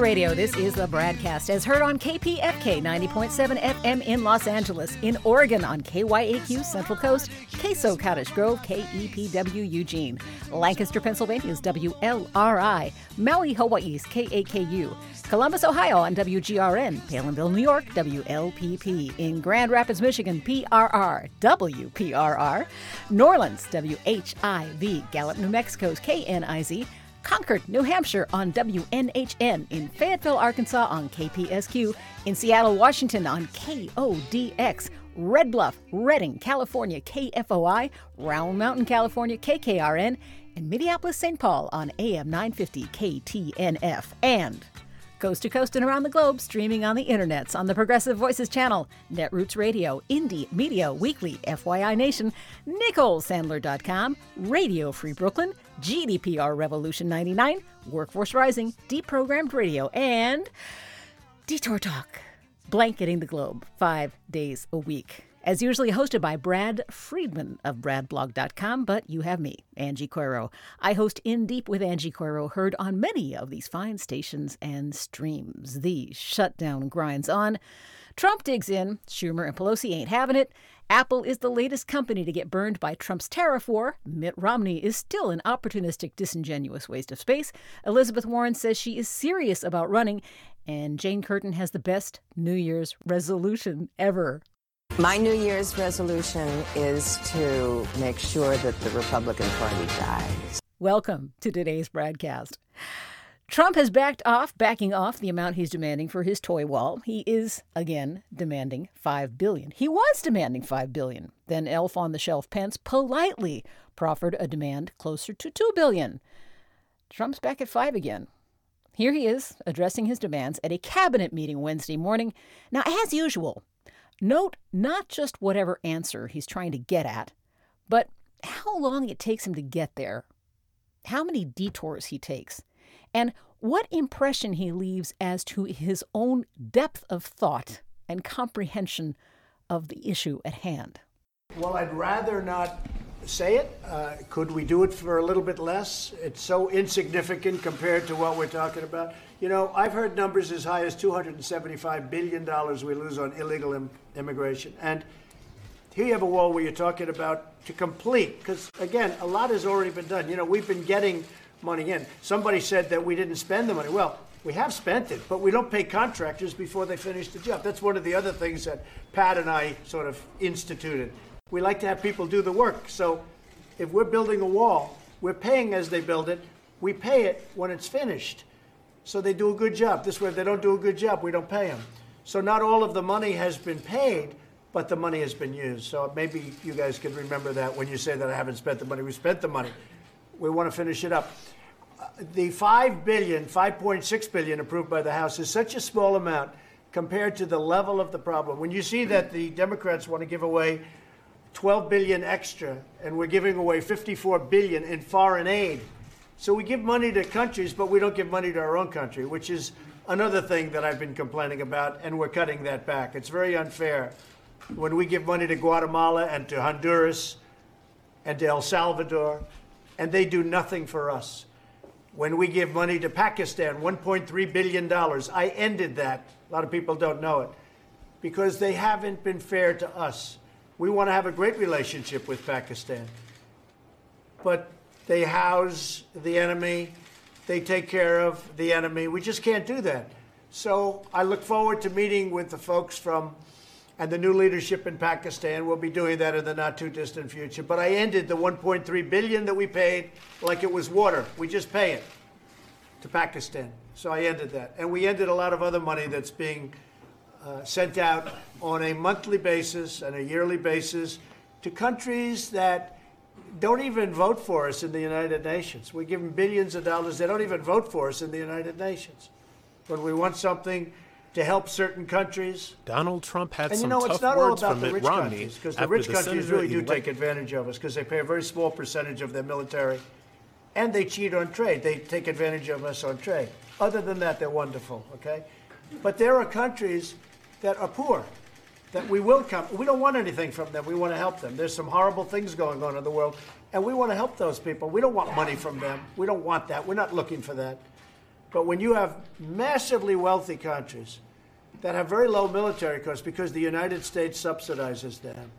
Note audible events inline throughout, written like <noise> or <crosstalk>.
Radio, this is the BradCast as heard on KPFK 90.7 FM in Los Angeles, in Oregon on KYAQ Central Coast, Queso Cottage Grove, KEPW Eugene, Lancaster, Pennsylvania's WLRI, Maui, Hawaii's KAKU, Columbus, Ohio on WGRN, Palenville, New York, WLPP, in Grand Rapids, Michigan, PRR, WPRR, New Orleans, WHIV, Gallup, New Mexico's KNIZ, Concord, New Hampshire on WNHN, in Fayetteville, Arkansas on KPSQ, in Seattle, Washington on KODX, Red Bluff, Redding, California, KFOI, Round Mountain, California, KKRN, and Minneapolis, St. Paul on AM 950 KTNF. And coast to coast and around the globe, streaming on the internets on the Progressive Voices channel, Netroots Radio, Indie Media Weekly, FYI Nation, NicoleSandler.com, Radio Free Brooklyn, GDPR Revolution 99, Workforce Rising, Deprogrammed Radio, and Detour Talk, blanketing the globe five days a week as usually hosted by Brad Friedman of BradBlog.com, but you have me, Angie Coiro. I host In Deep with Angie Coiro, heard on many of these fine stations and streams. The shutdown grinds on. Trump digs in. Schumer and Pelosi ain't having it. Apple is the latest company to get burned by Trump's tariff war. Mitt Romney is still an opportunistic, disingenuous waste of space. Elizabeth Warren says she is serious about running. And Jane Curtin has the best New Year's resolution ever. My New Year's resolution is to make sure that the Republican Party dies. Welcome to today's BradCast. Trump has backed off, backing off the amount he's demanding for his toy wall. He is again demanding 5 billion. He was demanding 5 billion. Then elf on the shelf Pence politely proffered a demand closer to 2 billion. Trump's back at 5 again. Here he is addressing his demands at a cabinet meeting Wednesday morning. Now, as usual, Note not just whatever answer he's trying to get at, but how long it takes him to get there, how many detours he takes, and what impression he leaves as to his own depth of thought and comprehension of the issue at hand. Well, I'd rather not say it. Uh, could we do it for a little bit less? It's so insignificant compared to what we're talking about. You know, I've heard numbers as high as $275 billion we lose on illegal Im- immigration. And here you have a wall where you're talking about to complete, because again, a lot has already been done. You know, we've been getting money in. Somebody said that we didn't spend the money. Well, we have spent it, but we don't pay contractors before they finish the job. That's one of the other things that Pat and I sort of instituted. We like to have people do the work. So if we're building a wall, we're paying as they build it. We pay it when it's finished so they do a good job. This way, if they don't do a good job, we don't pay them. So not all of the money has been paid, but the money has been used. So maybe you guys can remember that when you say that I haven't spent the money. We spent the money. We want to finish it up. The 5 billion, 5.6 billion approved by the House is such a small amount compared to the level of the problem. When you see that the Democrats want to give away 12 billion extra and we're giving away 54 billion in foreign aid so we give money to countries, but we don't give money to our own country, which is another thing that I've been complaining about, and we're cutting that back. It's very unfair when we give money to Guatemala and to Honduras and to El Salvador, and they do nothing for us. When we give money to Pakistan, $1.3 billion, I ended that. A lot of people don't know it because they haven't been fair to us. We want to have a great relationship with Pakistan. But they house the enemy. They take care of the enemy. We just can't do that. So I look forward to meeting with the folks from and the new leadership in Pakistan. We'll be doing that in the not too distant future. But I ended the 1.3 billion that we paid like it was water. We just pay it to Pakistan. So I ended that. And we ended a lot of other money that's being uh, sent out on a monthly basis and a yearly basis to countries that don't even vote for us in the United Nations. We give them billions of dollars. They don't even vote for us in the United Nations. When we want something to help certain countries. Donald Trump had and some you know, tough it's not words all about from the Mitt rich Romney countries, because the rich the countries senator really do elect- take advantage of us because they pay a very small percentage of their military, and they cheat on trade. They take advantage of us on trade. Other than that, they're wonderful. Okay, but there are countries that are poor that we will come. We don't want anything from them. We want to help them. There's some horrible things going on in the world, and we want to help those people. We don't want money from them. We don't want that. We're not looking for that. But when you have massively wealthy countries that have very low military costs because the United States subsidizes them,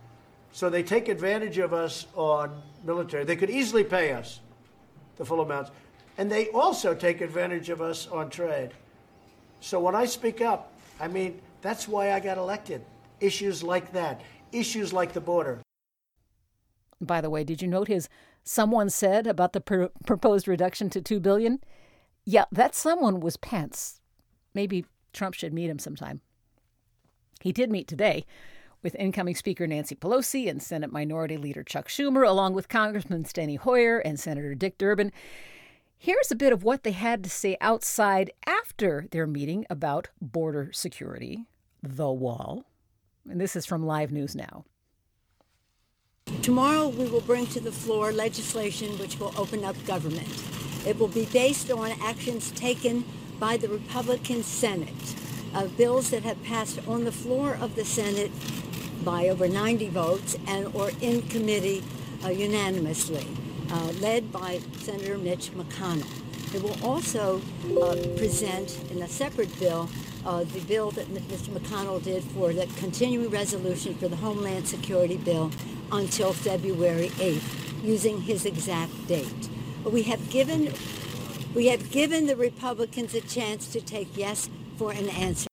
so they take advantage of us on military. They could easily pay us the full amounts. And they also take advantage of us on trade. So when I speak up, I mean, that's why I got elected. Issues like that, issues like the border. By the way, did you note his someone said about the pr- proposed reduction to 2 billion? Yeah, that someone was Pence. Maybe Trump should meet him sometime. He did meet today with incoming Speaker Nancy Pelosi and Senate Minority Leader Chuck Schumer, along with Congressman Steny Hoyer and Senator Dick Durbin. Here's a bit of what they had to say outside after their meeting about border security, the wall. And this is from Live News Now. Tomorrow we will bring to the floor legislation which will open up government. It will be based on actions taken by the Republican Senate, uh, bills that have passed on the floor of the Senate by over 90 votes and or in committee uh, unanimously uh, led by Senator Mitch McConnell. It will also uh, present in a separate bill uh, the bill that Mr. McConnell did for the continuing resolution for the Homeland Security Bill until February 8th, using his exact date. We have given we have given the Republicans a chance to take yes for an answer.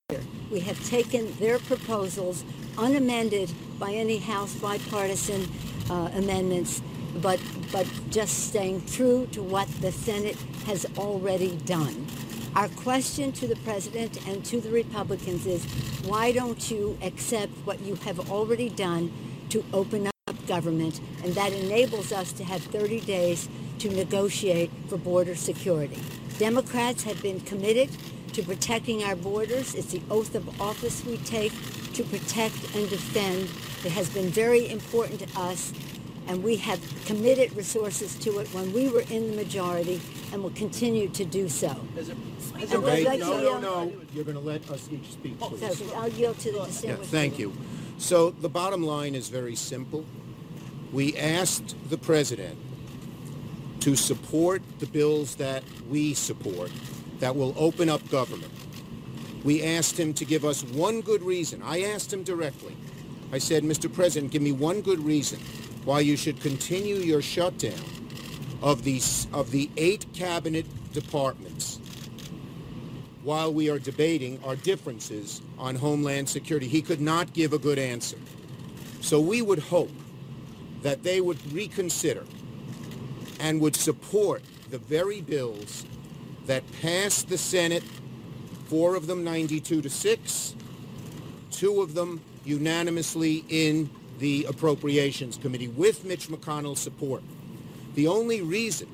We have taken their proposals unamended by any House bipartisan uh, amendments but, but just staying true to what the Senate has already done. Our question to the president and to the Republicans is, why don't you accept what you have already done to open up government? And that enables us to have 30 days to negotiate for border security. Democrats have been committed to protecting our borders. It's the oath of office we take to protect and defend. It has been very important to us and we have committed resources to it when we were in the majority and will continue to do so. It, is it right? No, no, no. You're going to let us each speak, oh, please. So I'll yield to the distinguished. Yeah, thank you. So the bottom line is very simple. We asked the president to support the bills that we support that will open up government. We asked him to give us one good reason. I asked him directly. I said, Mr. President, give me one good reason why you should continue your shutdown of the, of the eight cabinet departments while we are debating our differences on Homeland Security. He could not give a good answer. So we would hope that they would reconsider and would support the very bills that passed the Senate, four of them 92 to 6, two of them unanimously in the Appropriations Committee with Mitch McConnell's support. The only reason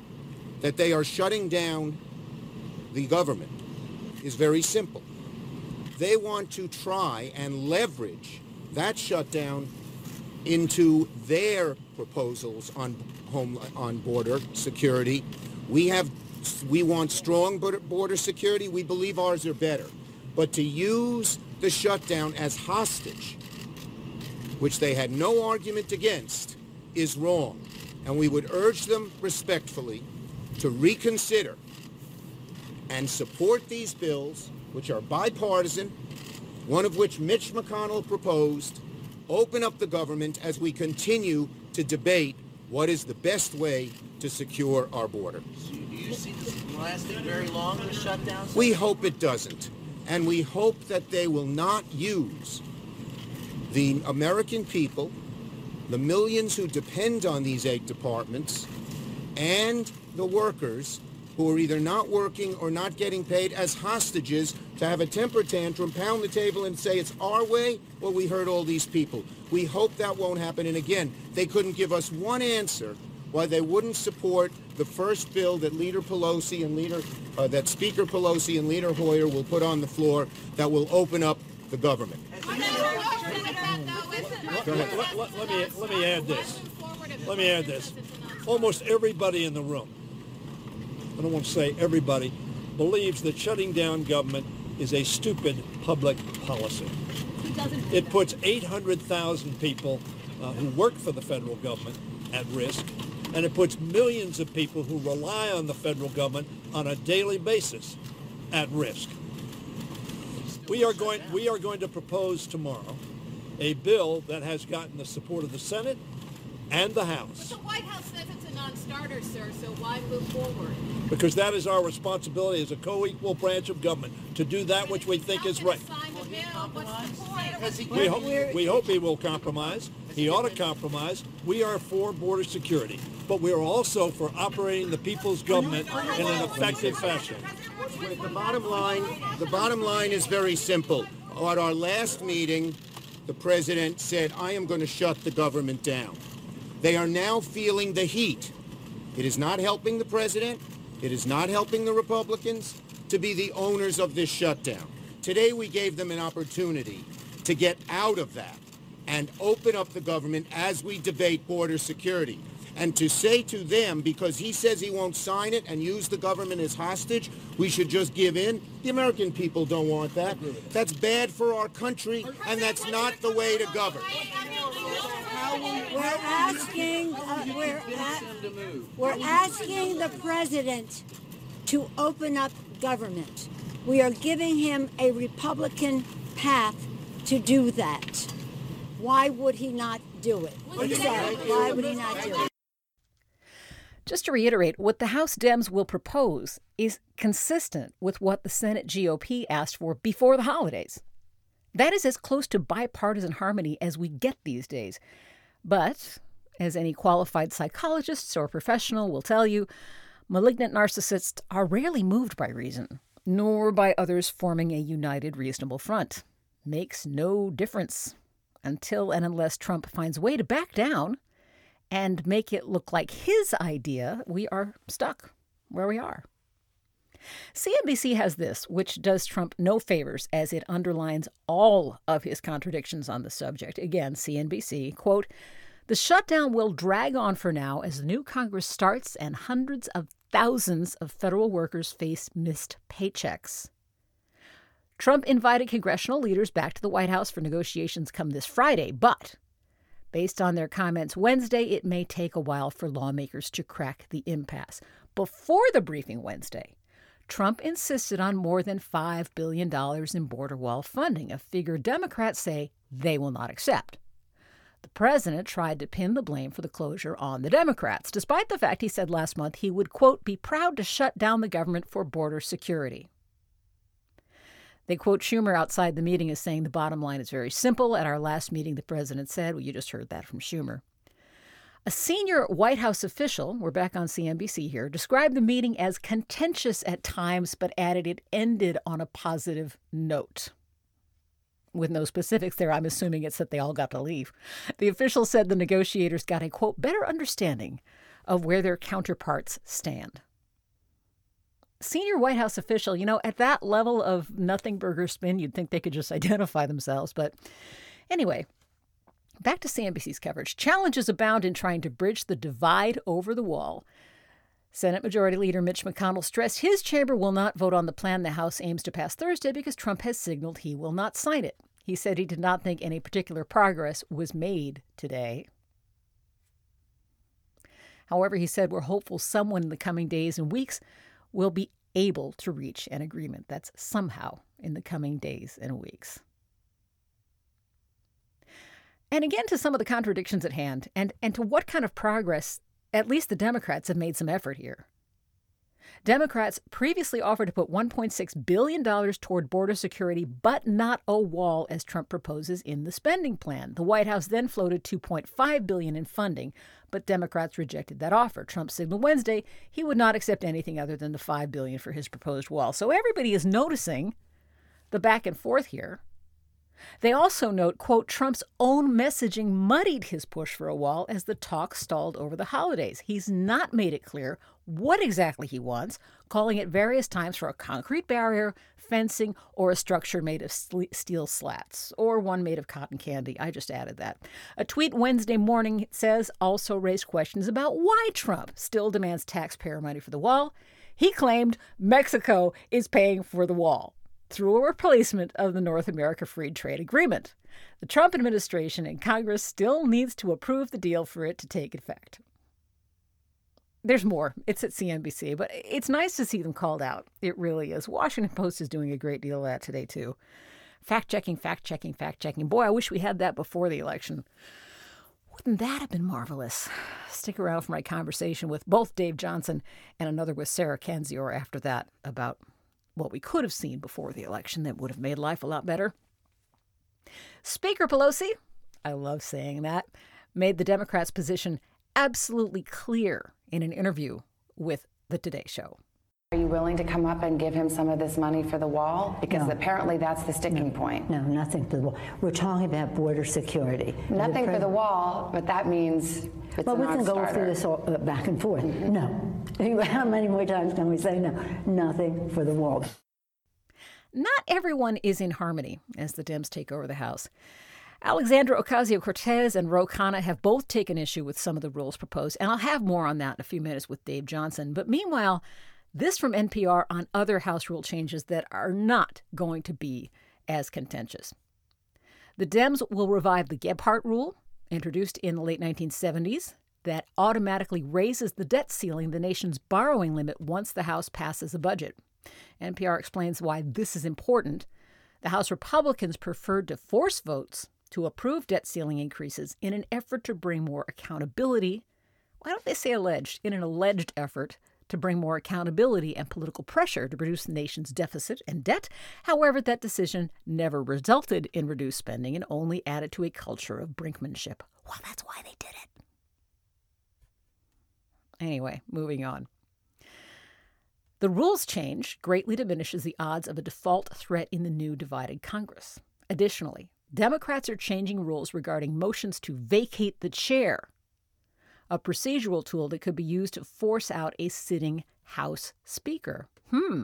that they are shutting down the government is very simple. They want to try and leverage that shutdown into their proposals on home on border security. We have we want strong border security. We believe ours are better. But to use the shutdown as hostage which they had no argument against, is wrong. And we would urge them respectfully to reconsider and support these bills, which are bipartisan, one of which Mitch McConnell proposed, open up the government as we continue to debate what is the best way to secure our border. So do you see this lasting very long, the shutdown? We hope it doesn't. And we hope that they will not use the American people, the millions who depend on these eight departments, and the workers who are either not working or not getting paid as hostages to have a temper tantrum, pound the table and say it's our way, well, we hurt all these people. We hope that won't happen. And again, they couldn't give us one answer why they wouldn't support the first bill that Leader Pelosi and Leader, uh, that Speaker Pelosi and Leader Hoyer will put on the floor that will open up the government. Let, let, let, me, let me add this. Let me add this. Almost everybody in the room, I don't want to say everybody, believes that shutting down government is a stupid public policy. It puts 800,000 people uh, who work for the federal government at risk, and it puts millions of people who rely on the federal government on a daily basis at risk. We are going, we are going to propose tomorrow a bill that has gotten the support of the Senate and the House. But the White House says it's a non-starter, sir, so why move forward? Because that is our responsibility as a co-equal branch of government to do that which we think is right. We, ho- we hope he will compromise. He ought to compromise. We are for border security, but we are also for operating the people's government in an effective fashion. The bottom line, the bottom line is very simple. At our last meeting, the president said, I am going to shut the government down. They are now feeling the heat. It is not helping the president. It is not helping the Republicans to be the owners of this shutdown. Today we gave them an opportunity to get out of that and open up the government as we debate border security. And to say to them, because he says he won't sign it and use the government as hostage, we should just give in. The American people don't want that. That's bad for our country, and that's not the way to govern. We're asking, uh, we're, a- we're asking the president to open up government. We are giving him a Republican path to do that. Why would he not do it? Exactly. Why would he not do it? Just to reiterate, what the House Dems will propose is consistent with what the Senate GOP asked for before the holidays. That is as close to bipartisan harmony as we get these days. But, as any qualified psychologist or professional will tell you, malignant narcissists are rarely moved by reason, nor by others forming a united, reasonable front. Makes no difference until and unless Trump finds a way to back down and make it look like his idea, we are stuck where we are. CNBC has this, which does Trump no favors as it underlines all of his contradictions on the subject. Again, CNBC, quote, the shutdown will drag on for now as the new Congress starts and hundreds of thousands of federal workers face missed paychecks. Trump invited congressional leaders back to the White House for negotiations come this Friday, but based on their comments Wednesday, it may take a while for lawmakers to crack the impasse. Before the briefing Wednesday, Trump insisted on more than $5 billion in border wall funding, a figure Democrats say they will not accept. The president tried to pin the blame for the closure on the Democrats, despite the fact he said last month he would, quote, be proud to shut down the government for border security. They quote Schumer outside the meeting as saying the bottom line is very simple. At our last meeting, the president said, well, you just heard that from Schumer. A senior White House official, we're back on CNBC here, described the meeting as contentious at times, but added it ended on a positive note. With no specifics there, I'm assuming it's that they all got to leave. The official said the negotiators got a quote, better understanding of where their counterparts stand. Senior White House official, you know, at that level of nothing burger spin, you'd think they could just identify themselves. But anyway, Back to CNBC's coverage. Challenges abound in trying to bridge the divide over the wall. Senate Majority Leader Mitch McConnell stressed his chamber will not vote on the plan the House aims to pass Thursday because Trump has signaled he will not sign it. He said he did not think any particular progress was made today. However, he said we're hopeful someone in the coming days and weeks will be able to reach an agreement. That's somehow in the coming days and weeks. And again, to some of the contradictions at hand, and, and to what kind of progress at least the Democrats have made some effort here. Democrats previously offered to put $1.6 billion toward border security, but not a wall as Trump proposes in the spending plan. The White House then floated 2.5 billion in funding, but Democrats rejected that offer. Trump signaled Wednesday he would not accept anything other than the 5 billion for his proposed wall. So everybody is noticing the back and forth here. They also note, quote, Trump's own messaging muddied his push for a wall as the talk stalled over the holidays. He's not made it clear what exactly he wants, calling at various times for a concrete barrier, fencing, or a structure made of steel slats, or one made of cotton candy. I just added that. A tweet Wednesday morning says also raised questions about why Trump still demands taxpayer money for the wall. He claimed Mexico is paying for the wall through a replacement of the North America Free Trade Agreement. The Trump administration and Congress still needs to approve the deal for it to take effect. there's more. It's at CNBC, but it's nice to see them called out. It really is. Washington Post is doing a great deal of that today, too. Fact checking, fact checking, fact checking. Boy, I wish we had that before the election. Wouldn't that have been marvelous? Stick around for my conversation with both Dave Johnson and another with Sarah Kendzior after that about what we could have seen before the election that would have made life a lot better. Speaker Pelosi, I love saying that, made the Democrats' position absolutely clear in an interview with The Today Show. Are you willing to come up and give him some of this money for the wall? Because No. apparently that's the sticking point. No, nothing for the wall. We're talking about border security. Nothing for the wall, but that means it's Well, a we can go non-starter. through this all, uh, back and forth. No. How many more times can we say no? Nothing for the wall. Not everyone is in harmony as the Dems take over the House. Alexandria Ocasio Cortez and Ro Khanna have both taken issue with some of the rules proposed, and I'll have more on that in a few minutes with Dave Johnson. But meanwhile, this from NPR on other House rule changes that are not going to be as contentious. The Dems will revive the Gephardt rule, introduced in the late 1970s, that automatically raises the debt ceiling, the nation's borrowing limit, once the House passes a budget. NPR explains why this is important. The House Republicans preferred to force votes to approve debt ceiling increases in an effort to bring more accountability. Why don't they say alleged? In an alleged effort to bring more accountability and political pressure to reduce the nation's deficit and debt. However, that decision never resulted in reduced spending and only added to a culture of brinkmanship. Well, that's why they did it. Anyway, moving on. The rules change greatly diminishes the odds of a default threat in the new divided Congress. Additionally, Democrats are changing rules regarding motions to vacate the chair, a procedural tool that could be used to force out a sitting House Speaker. Hmm.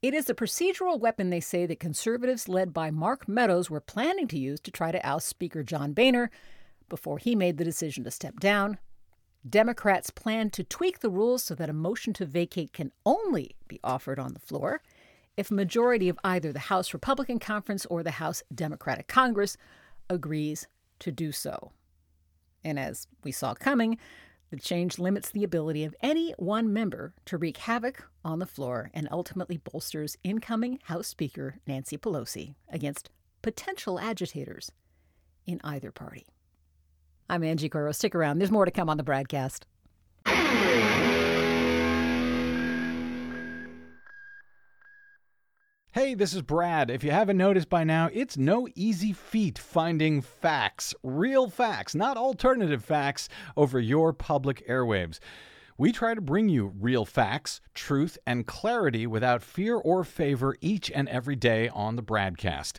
It is a procedural weapon they say that conservatives led by Mark Meadows were planning to use to try to oust Speaker John Boehner before he made the decision to step down. Democrats plan to tweak the rules so that a motion to vacate can only be offered on the floor if a majority of either the House Republican Conference or the House Democratic Congress agrees to do so. And as we saw coming, the change limits the ability of any one member to wreak havoc on the floor and ultimately bolsters incoming House Speaker Nancy Pelosi against potential agitators in either party. I'm Angie Coiro. Stick around. There's more to come on the BradCast. Hey, this is Brad. If you haven't noticed by now, it's no easy feat finding facts, real facts, not alternative facts, over your public airwaves. We try to bring you real facts, truth, and clarity without fear or favor each and every day on the BradCast.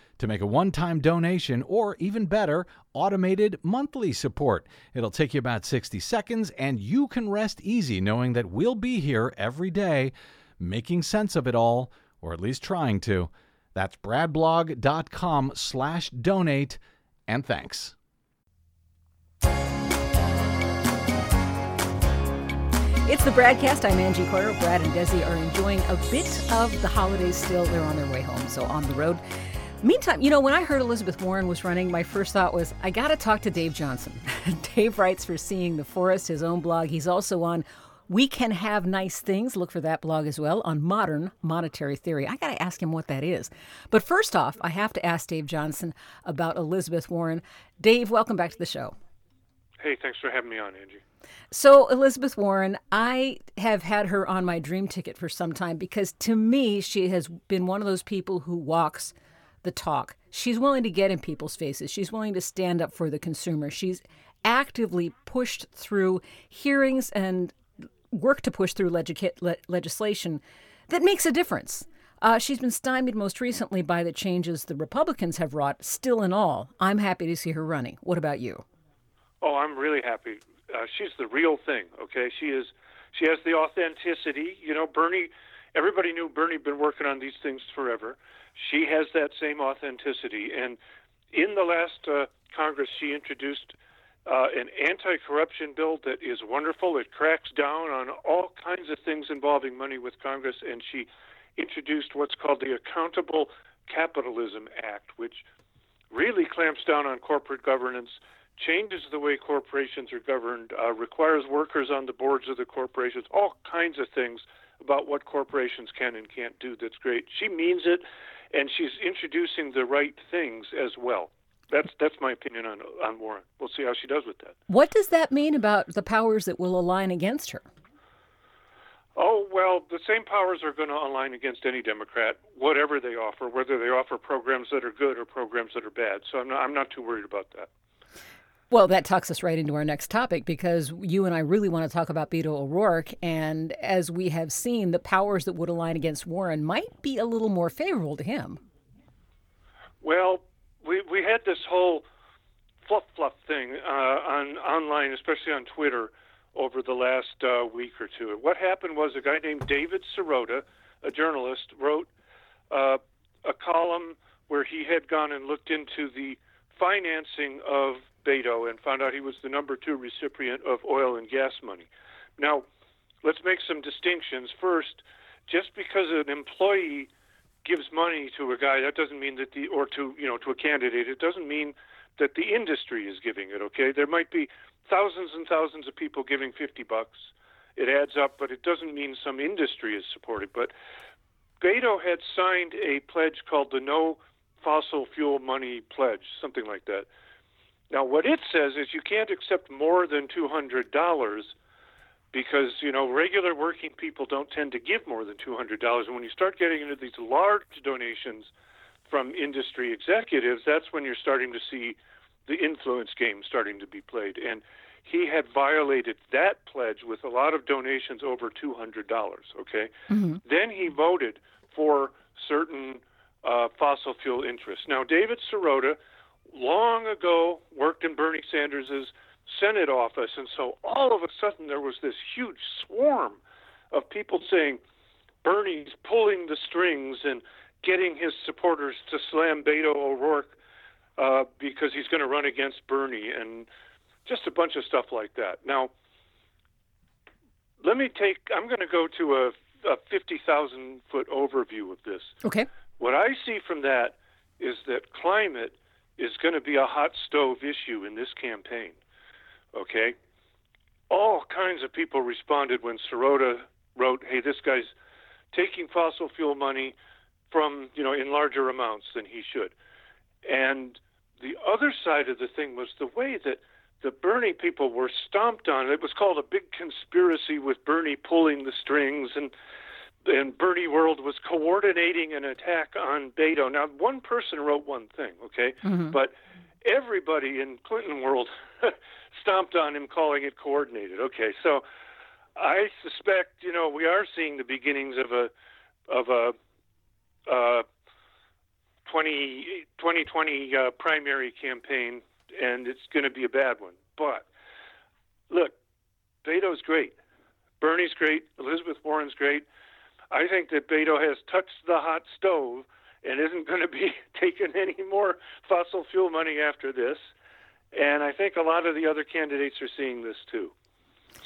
to make a one-time donation or even better, automated monthly support. It'll take you about 60 seconds, and you can rest easy knowing that we'll be here every day making sense of it all, or at least trying to. That's bradblog.com slash donate, and thanks. It's the BradCast. I'm Angie Coiro. Brad and Desi are enjoying a bit of the holidays still. They're on their way home, so on the road. Meantime, you know, when I heard Elizabeth Warren was running, my first thought was, I got to talk to Dave Johnson. <laughs> Dave writes for Seeing the Forest, his own blog. He's also on We Can Have Nice Things. Look for that blog as well on modern monetary theory. I got to ask him what that is. But first off, I have to ask Dave Johnson about Elizabeth Warren. Dave, welcome back to the show. Hey, thanks for having me on, Angie. So, Elizabeth Warren, I have had her on my dream ticket for some time because to me, she has been one of those people who walks the talk. She's willing to get in people's faces, she's willing to stand up for the consumer. She's actively pushed through hearings and worked to push through legica- le- legislation that makes a difference. Uh, she's been stymied most recently by the changes the Republicans have wrought. Still in all, I'm happy to see her running. What about you? Oh, I'm really happy. Uh, she's the real thing. Okay, she is. She has the authenticity. You know, Bernie. Everybody knew Bernie had been working on these things forever. She has that same authenticity, and in the last uh, Congress, she introduced uh, an anti-corruption bill that is wonderful. It cracks down on all kinds of things involving money with Congress, and she introduced what's called the Accountable Capitalism Act, which really clamps down on corporate governance, changes the way corporations are governed, uh, requires workers on the boards of the corporations, all kinds of things about what corporations can and can't do. That's great. She means it, and she's introducing the right things as well. That's that's my opinion on on Warren. We'll see how she does with that. What does that mean about the powers that will align against her? Oh, well, the same powers are going to align against any Democrat, whatever they offer, whether they offer programs that are good or programs that are bad. So I'm not, I'm not too worried about that. Well, that talks us right into our next topic because you and I really want to talk about Beto O'Rourke. And as we have seen, the powers that would align against Warren might be a little more favorable to him. Well, we, we had this whole fluff fluff thing uh, on online, especially on Twitter, over the last uh, week or two. What happened was a guy named David Sirota, a journalist, wrote uh, a column where he had gone and looked into the financing of Beto and found out he was the number two recipient of oil and gas money. Now, let's make some distinctions. First, just because an employee gives money to a guy, that doesn't mean that the or to you know to a candidate, it doesn't mean that the industry is giving it. Okay, there might be thousands and thousands of people giving 50 bucks. It adds up, but it doesn't mean some industry is supported. But Beto had signed a pledge called the No Fossil Fuel Money Pledge, something like that. Now, what it says is you can't accept more than $200 because, you know, regular working people don't tend to give more than $200. And when you start getting into these large donations from industry executives, that's when you're starting to see the influence game starting to be played. And he had violated that pledge with a lot of donations over $200, okay? Mm-hmm. Then he voted for certain uh, fossil fuel interests. Now, David Sirota long ago worked in Bernie Sanders' Senate office, and so all of a sudden there was this huge swarm of people saying Bernie's pulling the strings and getting his supporters to slam Beto O'Rourke uh, because he's going to run against Bernie and just a bunch of stuff like that. Now, let me take, I'm going to go to a, a 50,000 foot overview of this. Okay. What I see from that is that climate is going to be a hot stove issue in this campaign. Okay? All kinds of people responded when Sirota wrote, hey, this guy's taking fossil fuel money from, you know, in larger amounts than he should. And the other side of the thing was the way that the Bernie people were stomped on. It was called a big conspiracy with Bernie pulling the strings, and and Bernie World was coordinating an attack on Beto. Now, one person wrote one thing, okay, Mhm. but everybody in Clinton World <laughs> stomped on him, calling it coordinated. Okay, so I suspect you know we are seeing the beginnings of a of a uh, 20, 2020 uh, primary campaign, and it's going to be a bad one. But look, Beto's great. Bernie's great. Elizabeth Warren's great. I think that Beto has touched the hot stove and isn't going to be <laughs> taking any more fossil fuel money after this. And I think a lot of the other candidates are seeing this too.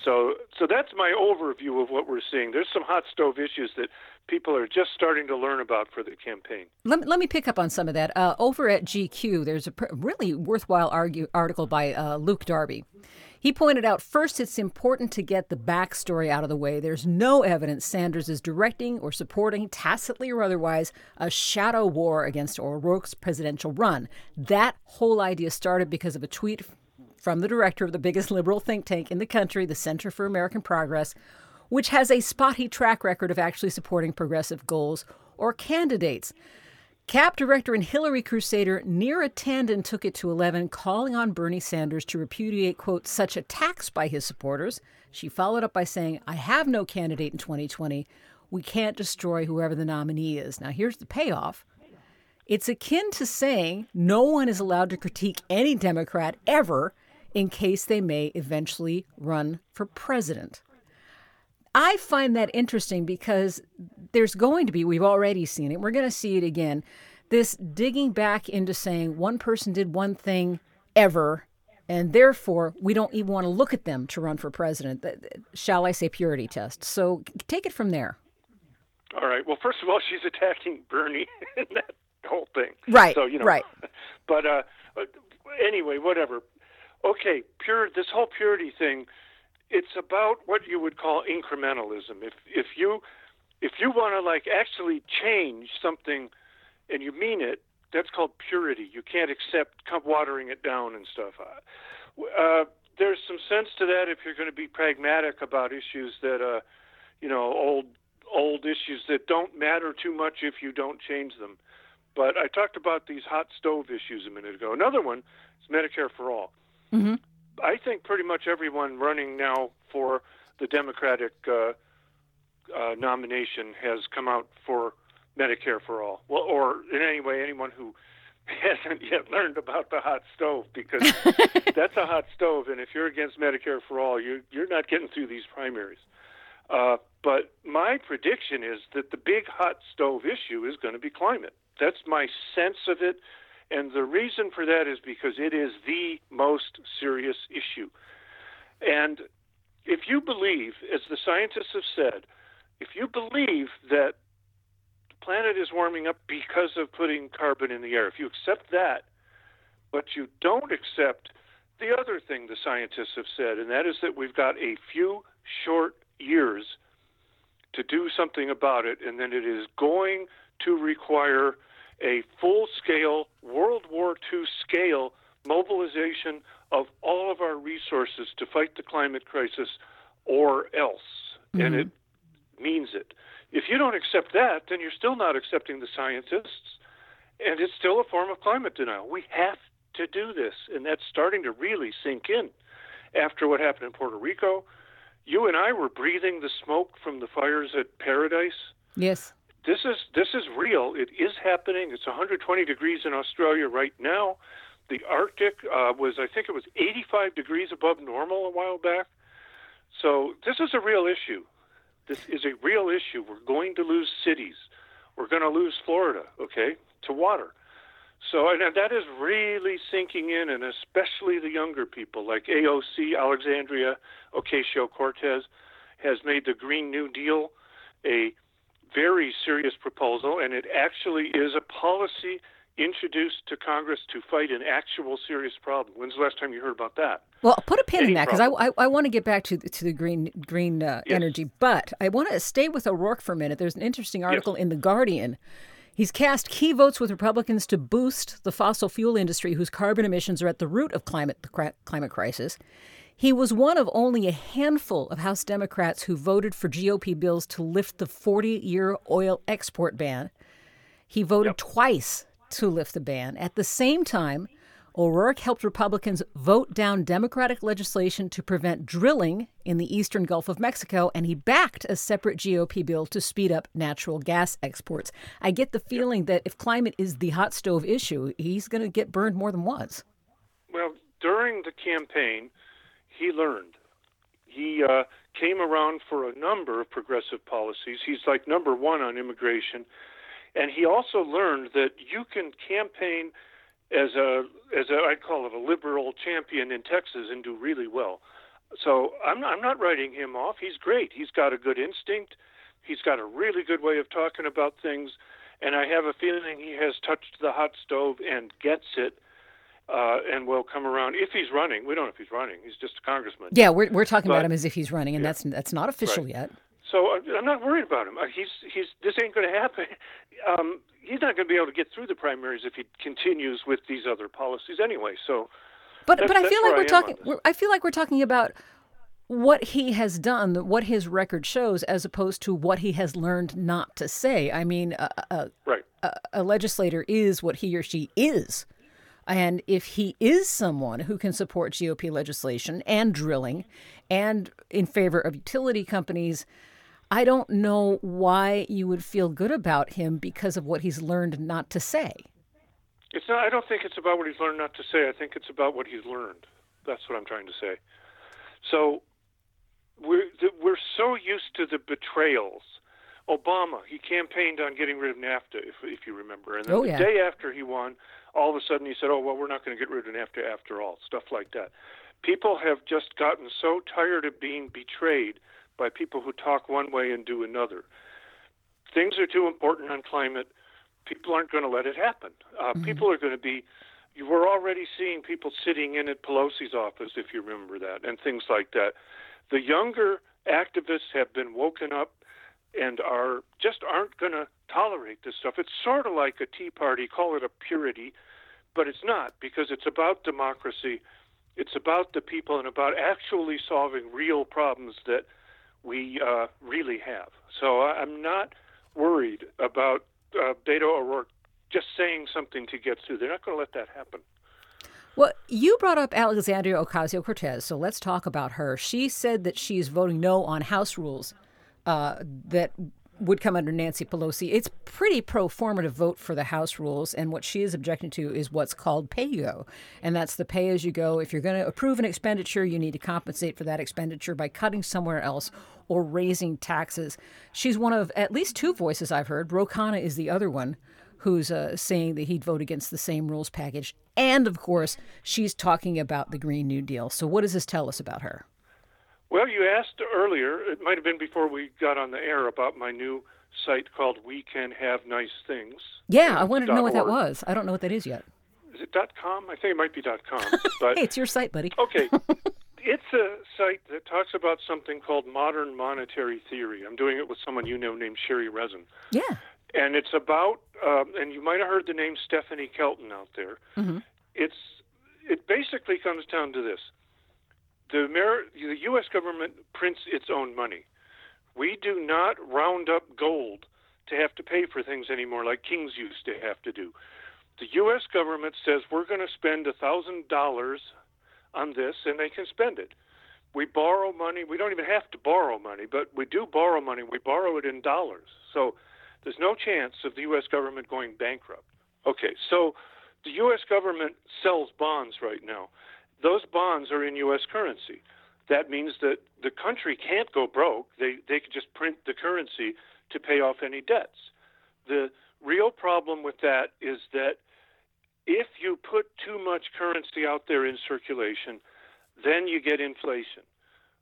So, so that's my overview of what we're seeing. There's some hot stove issues that people are just starting to learn about for the campaign. Let let me pick up on some of that. Uh, over at GQ, there's a pr- really worthwhile argue, article by uh, Luke Darby. He pointed out first, it's important to get the backstory out of the way. There's no evidence Sanders is directing or supporting, tacitly or otherwise, a shadow war against O'Rourke's presidential run. That whole idea started because of a tweet from the director of the biggest liberal think tank in the country, the Center for American Progress, which has a spotty track record of actually supporting progressive goals or candidates. CAP director and Hillary crusader Neera Tanden took it to 11, calling on Bernie Sanders to repudiate, quote, such attacks by his supporters. She followed up by saying, I have no candidate in 2020. We can't destroy whoever the nominee is. Now, here's the payoff. It's akin to saying no one is allowed to critique any Democrat ever in case they may eventually run for president. I find that interesting because there's going to be, we've already seen it, we're going to see it again. This digging back into saying one person did one thing ever, and therefore we don't even want to look at them to run for president. Shall I say purity test? So take it from there. All right. Well, first of all, <laughs> she's attacking Bernie <laughs> in that whole thing. Right. So you know. Right. <laughs> But uh, anyway, whatever. Okay, pure. This whole purity thing. It's about what you would call incrementalism. If if you if you want to like actually change something, and you mean it, that's called purity. You can't accept watering it down and stuff. Uh, uh, there's some sense to that if you're going to be pragmatic about issues that, uh, you know, old old issues that don't matter too much if you don't change them. But I talked about these hot stove issues a minute ago. Another one is Medicare for all. Mm-hmm. I think pretty much everyone running now for the Democratic uh, uh, nomination has come out for Medicare for all. Well, or in any way, anyone who <laughs> hasn't yet learned about the hot stove because <laughs> that's a hot stove, and if you're against Medicare for all, you you're not getting through these primaries. Uh, but my prediction is that the big hot stove issue is going to be climate. That's my sense of it. And the reason for that is because it is the most serious issue. And if you believe, as the scientists have said, if you believe that the planet is warming up because of putting carbon in the air, if you accept that, but you don't accept the other thing the scientists have said, and that is that we've got a few short years to do something about it, and then it is going to require a full scale, World War II scale mobilization of all of our resources to fight the climate crisis or else. Mm-hmm. And it means it. If you don't accept that, then you're still not accepting the scientists, and it's still a form of climate denial. We have to do this, and that's starting to really sink in after what happened in Puerto Rico. You and I were breathing the smoke from the fires at Paradise. Yes. This is this is real. It is happening. It's 120 degrees in Australia right now. The Arctic uh, was, I think, it was 85 degrees above normal a while back. So this is a real issue. This is a real issue. We're going to lose cities. We're going to lose Florida, okay, to water. So and that is really sinking in, and especially the younger people like AOC, Alexandria Ocasio Cortez, has made the Green New Deal a very serious proposal, and it actually is a policy introduced to Congress to fight an actual serious problem. When's the last time you heard about that? Well, I'll put a pin Any in that because I, I, I, want to get back to to the green green uh, yes. energy, but I want to stay with O'Rourke for a minute. There's an interesting article yes. in the Guardian. He's cast key votes with Republicans to boost the fossil fuel industry, whose carbon emissions are at the root of climate the climate crisis. He was one of only a handful of House Democrats who voted for GOP bills to lift the 40 year oil export ban. He voted yep. twice to lift the ban. At the same time, O'Rourke helped Republicans vote down Democratic legislation to prevent drilling in the eastern Gulf of Mexico, and he backed a separate GOP bill to speed up natural gas exports. I get the feeling that if climate is the hot stove issue, he's going to get burned more than once. Well, during the campaign, he learned. He uh, came around for a number of progressive policies. He's like number one on immigration. And he also learned that you can campaign as a as a I'd call it a liberal champion in Texas and do really well. So I'm not, I'm not writing him off. He's great. He's got a good instinct. He's got a really good way of talking about things, and I have a feeling he has touched the hot stove and gets it uh, and will come around if he's running. We don't know if he's running. He's just a congressman. Yeah, we're we're talking but, about him as if he's running, and yeah, that's that's not official right. yet. So uh, I'm not worried about him. Uh, he's he's this ain't going to happen. <laughs> Um, he's not going to be able to get through the primaries if he continues with these other policies anyway. So, but but I feel like we're talking. We're, I feel like we're talking about what he has done, what his record shows, as opposed to what he has learned not to say. I mean, a, a, right. a, a legislator is what he or she is. And if he is someone who can support GOP legislation and drilling and in favor of utility companies, I don't know why you would feel good about him because of what he's learned not to say. It's not I don't think it's about what he's learned not to say. I think it's about what he's learned. That's what I'm trying to say. So we're we're so used to the betrayals. Obama, he campaigned on getting rid of NAFTA, if if you remember, and then Oh, the day after he won, all of a sudden he said, "Oh well, we're not going to get rid of NAFTA after all." Stuff like that. People have just gotten so tired of being betrayed by people who talk one way and do another. Things are too important on climate. People aren't going to let it happen. Uh, People are going to be. You were already seeing people sitting in at Pelosi's office, if you remember that, and things like that. The younger activists have been woken up and are just aren't going to tolerate this stuff. It's sort of like a Tea Party, call it a purity, but it's not because it's about democracy. It's about the people and about actually solving real problems that we uh, really have. So I'm not worried about uh, Beto O'Rourke just saying something to get through. They're not going to let that happen. Well, you brought up Alexandria Ocasio Cortez, so let's talk about her. She said that she's voting no on House rules uh, that would come under Nancy Pelosi. It's pretty pro formative vote for the House rules, and what she is objecting to is what's called pay go, and that's the pay as you go. If you're going to approve an expenditure, you need to compensate for that expenditure by cutting somewhere else or raising taxes. She's one of at least two voices I've heard. Ro is the other one who's uh, saying that he'd vote against the same rules package. And of course, she's talking about the Green New Deal. So, what does this tell us about her? Well, you asked earlier, it might have been before we got on the air, about my new site called We Can Have Nice Things. Yeah, I wanted to know what that was. I don't know what that is yet. Is it .dot .com? I think it might be .dot .com. <laughs> But Hey, it's your site, buddy. okay, <laughs> it's a site that talks about something called modern monetary theory. I'm doing it with someone you know named Sherry Resin. Yeah. And it's about, um, and you might have heard the name Stephanie Kelton out there. Mm-hmm. It's it basically comes down to this: the Amer- the U.S. government prints its own money. We do not round up gold to have to pay for things anymore, like kings used to have to do. The U.S. government says we're going to spend a thousand dollars on this, and they can spend it. We borrow money. We don't even have to borrow money, but we do borrow money. We borrow it in dollars. So there's no chance of the U.S. government going bankrupt. Okay, so the U.S. government sells bonds right now. Those bonds are in U.S. currency. That means that the country can't go broke. They they could just print the currency to pay off any debts. The real problem with that is that if you put too much currency out there in circulation, then you get inflation.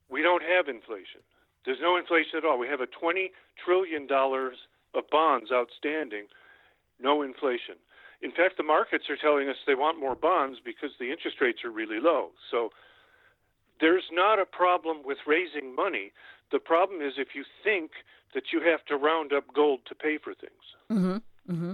We don't have inflation. There's no inflation at all. We have a $20 trillion of bonds outstanding, no inflation. In fact, the markets are telling us they want more bonds because the interest rates are really low. So there's not a problem with raising money. The problem is if you think that you have to round up gold to pay for things. Mm-hmm. Mm-hmm.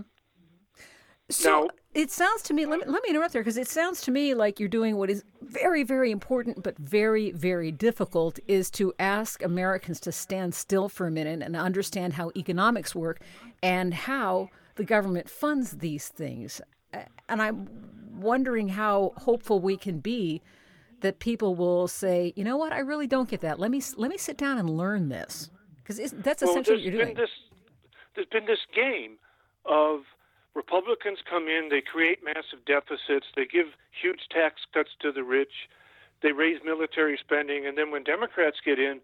So Now- it sounds to me. Let me, let me interrupt there because it sounds to me like you're doing what is very, very important, but very, very difficult. Is to ask Americans to stand still for a minute and understand how economics work and how the government funds these things. And I'm wondering how hopeful we can be that people will say, you know what, I really don't get that. Let me let me sit down and learn this because that's well, essentially what you're doing. Been this, there's been this game of Republicans come in, they create massive deficits, they give huge tax cuts to the rich, they raise military spending, and then when Democrats get in,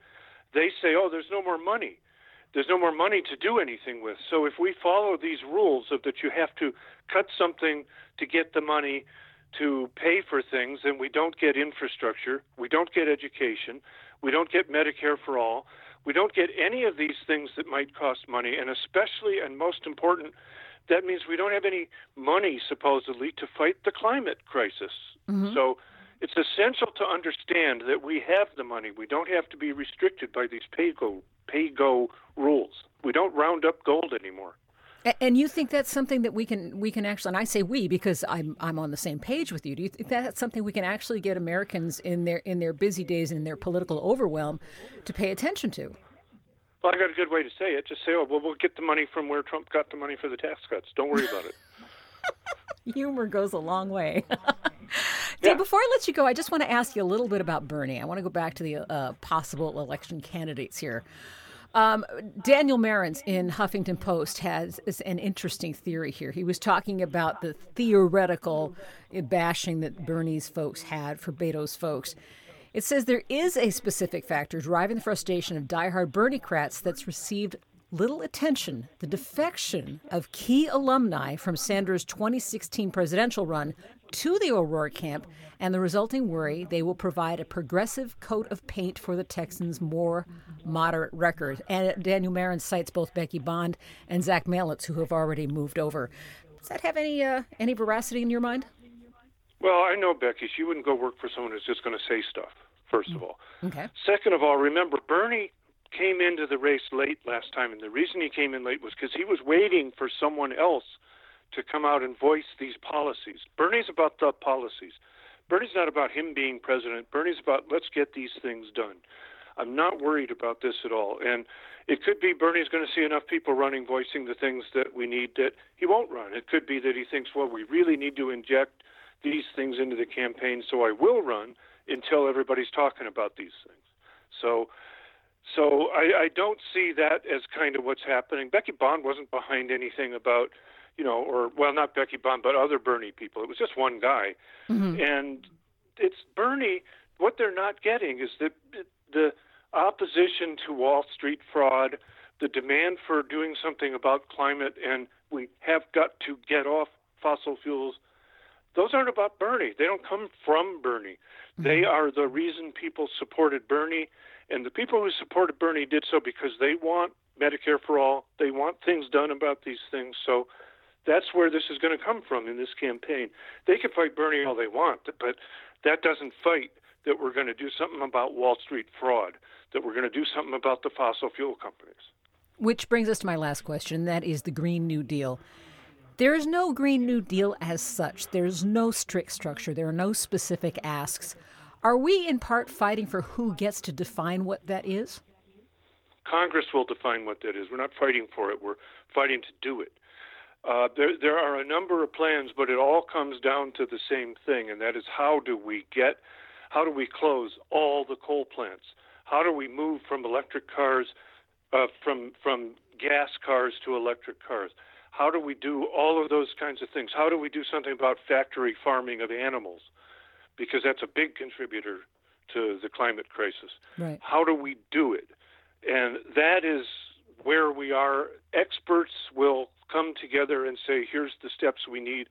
they say, oh, there's no more money. There's no more money to do anything with. So if we follow these rules of that you have to cut something to get the money to pay for things, then we don't get infrastructure, we don't get education, we don't get Medicare for all, we don't get any of these things that might cost money, and especially and most important, that means we don't have any money supposedly to fight the climate crisis. Mhm. So it's essential to understand that we have the money. We don't have to be restricted by these pay go pay go rules. We don't round up gold anymore. And you think that's something that we can we can actually and I say we because I'm I'm on the same page with you. Do you think that's something we can actually get Americans in their in their busy days and in their political overwhelm to pay attention to? Well, I got a good way to say it. Just say, "Oh, well, we'll get the money from where Trump got the money for the tax cuts. Don't worry about it." <laughs> Humor goes a long way. <laughs> Dave, before I let you go, I just want to ask you a little bit about Bernie. I want to go back to the uh, possible election candidates here. Um, Daniel Marans in Huffington Post has is an interesting theory here. He was talking about the theoretical bashing that Bernie's folks had for Beto's folks. It says there is a specific factor driving the frustration of diehard Berniecrats that's received little attention the defection of key alumni from Sanders' 2016 presidential run to the O'Rourke camp and the resulting worry they will provide a progressive coat of paint for the Texans' more moderate record. And Daniel Marans cites both Becky Bond and Zach Malitz, who have already moved over. Does that have any uh, any veracity in your mind? Well, I know Becky. She wouldn't go work for someone who's just going to say stuff. First of all. Okay. Second of all, remember Bernie came into the race late last time, and the reason he came in late was because he was waiting for someone else to come out and voice these policies. Bernie's about the policies. Bernie's not about him being president. Bernie's about let's get these things done. I'm not worried about this at all. And it could be Bernie's going to see enough people running voicing the things that we need that he won't run. It could be that he thinks, well, we really need to inject these things into the campaign, so I will run until everybody's talking about these things. So so I, I don't see that as kind of what's happening. Becky Bond wasn't behind anything about, you know, or well, not Becky Bond, but other Bernie people. It was just one guy, mm-hmm. and it's Bernie. What they're not getting is that the opposition to Wall Street fraud, the demand for doing something about climate, and we have got to get off fossil fuels. Those aren't about Bernie. They don't come from Bernie. Mm-hmm. They are the reason people supported Bernie and the people who supported Bernie did so because they want Medicare for all. They want things done about these things. So that's where this is going to come from in this campaign. They can fight Bernie all they want, but that doesn't fight that we're going to do something about Wall Street fraud, that we're going to do something about the fossil fuel companies. Which brings us to my last question that is the Green New Deal. There is no Green New Deal as such. There's no strict structure. There are no specific asks. Are we in part fighting for who gets to define what that is? Congress will define what that is. We're not fighting for it. We're fighting to do it. Uh, there, there are a number of plans, but it all comes down to the same thing, and that is how do we get, how do we close all the coal plants? How do we move from electric cars, uh, from from gas cars to electric cars? How do we do all of those kinds of things? How do we do something about factory farming of animals? Because that's a big contributor to the climate crisis. Right. How do we do it? And that is where we are. Experts will come together and say, here's the steps we need.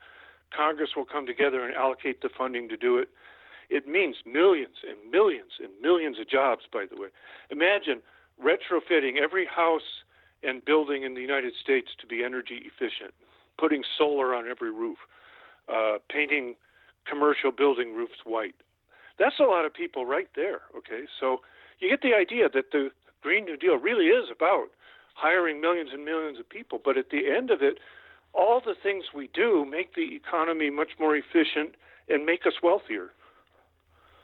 Congress will come together and allocate the funding to do it. It means millions and millions and millions of jobs, by the way. Imagine retrofitting every house and building in the United States to be energy efficient, putting solar on every roof, uh, painting commercial building roofs white. That's a lot of people right there, okay? So you get the idea that the Green New Deal really is about hiring millions and millions of people, but at the end of it, all the things we do make the economy much more efficient and make us wealthier.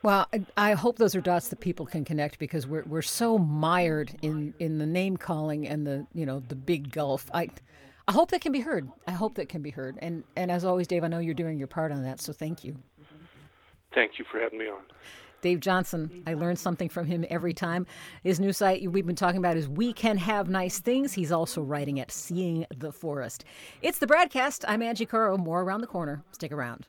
Well, I hope those are dots that people can connect because we're we're so mired in, in the name calling and the you know the big gulf. I I hope that can be heard. I hope that can be heard. And and as always, Dave, I know you're doing your part on that, so thank you. Thank you for having me on. Dave Johnson, I learn something from him every time. His new site we've been talking about is We Can Have Nice Things. He's also writing at Seeing the Forest. It's the BradCast. I'm Angie Coiro. More around the corner. Stick around.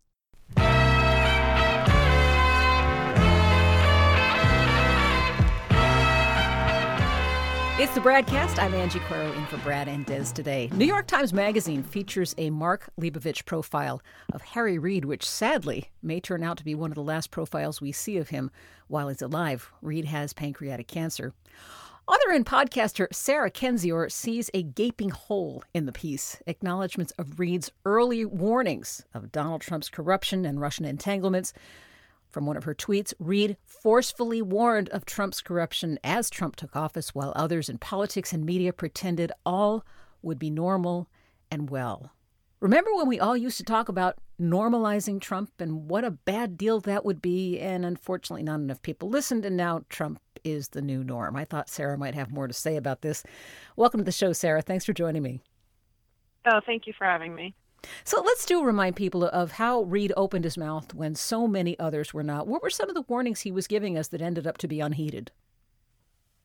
It's the BradCast. I'm Angie Coiro in for Brad and Des today. New York Times Magazine features a Mark Leibovich profile of Harry Reid, which sadly may turn out to be one of the last profiles we see of him while he's alive. Reid has pancreatic cancer. Author and podcaster Sarah Kendzior sees a gaping hole in the piece, acknowledgments of Reid's early warnings of Donald Trump's corruption and Russian entanglements from one of her tweets, Reid forcefully warned of Trump's corruption as Trump took office, while others in politics and media pretended all would be normal and well. Remember when we all used to talk about normalizing Trump and what a bad deal that would be. And unfortunately, not enough people listened, and now Trump is the new norm. I thought Sarah might have more to say about this. Welcome to the show, Sarah. Thanks for joining me. Oh, thank you for having me. So let's do remind people of how Reid opened his mouth when so many others were not. What were some of the warnings he was giving us that ended up to be unheeded?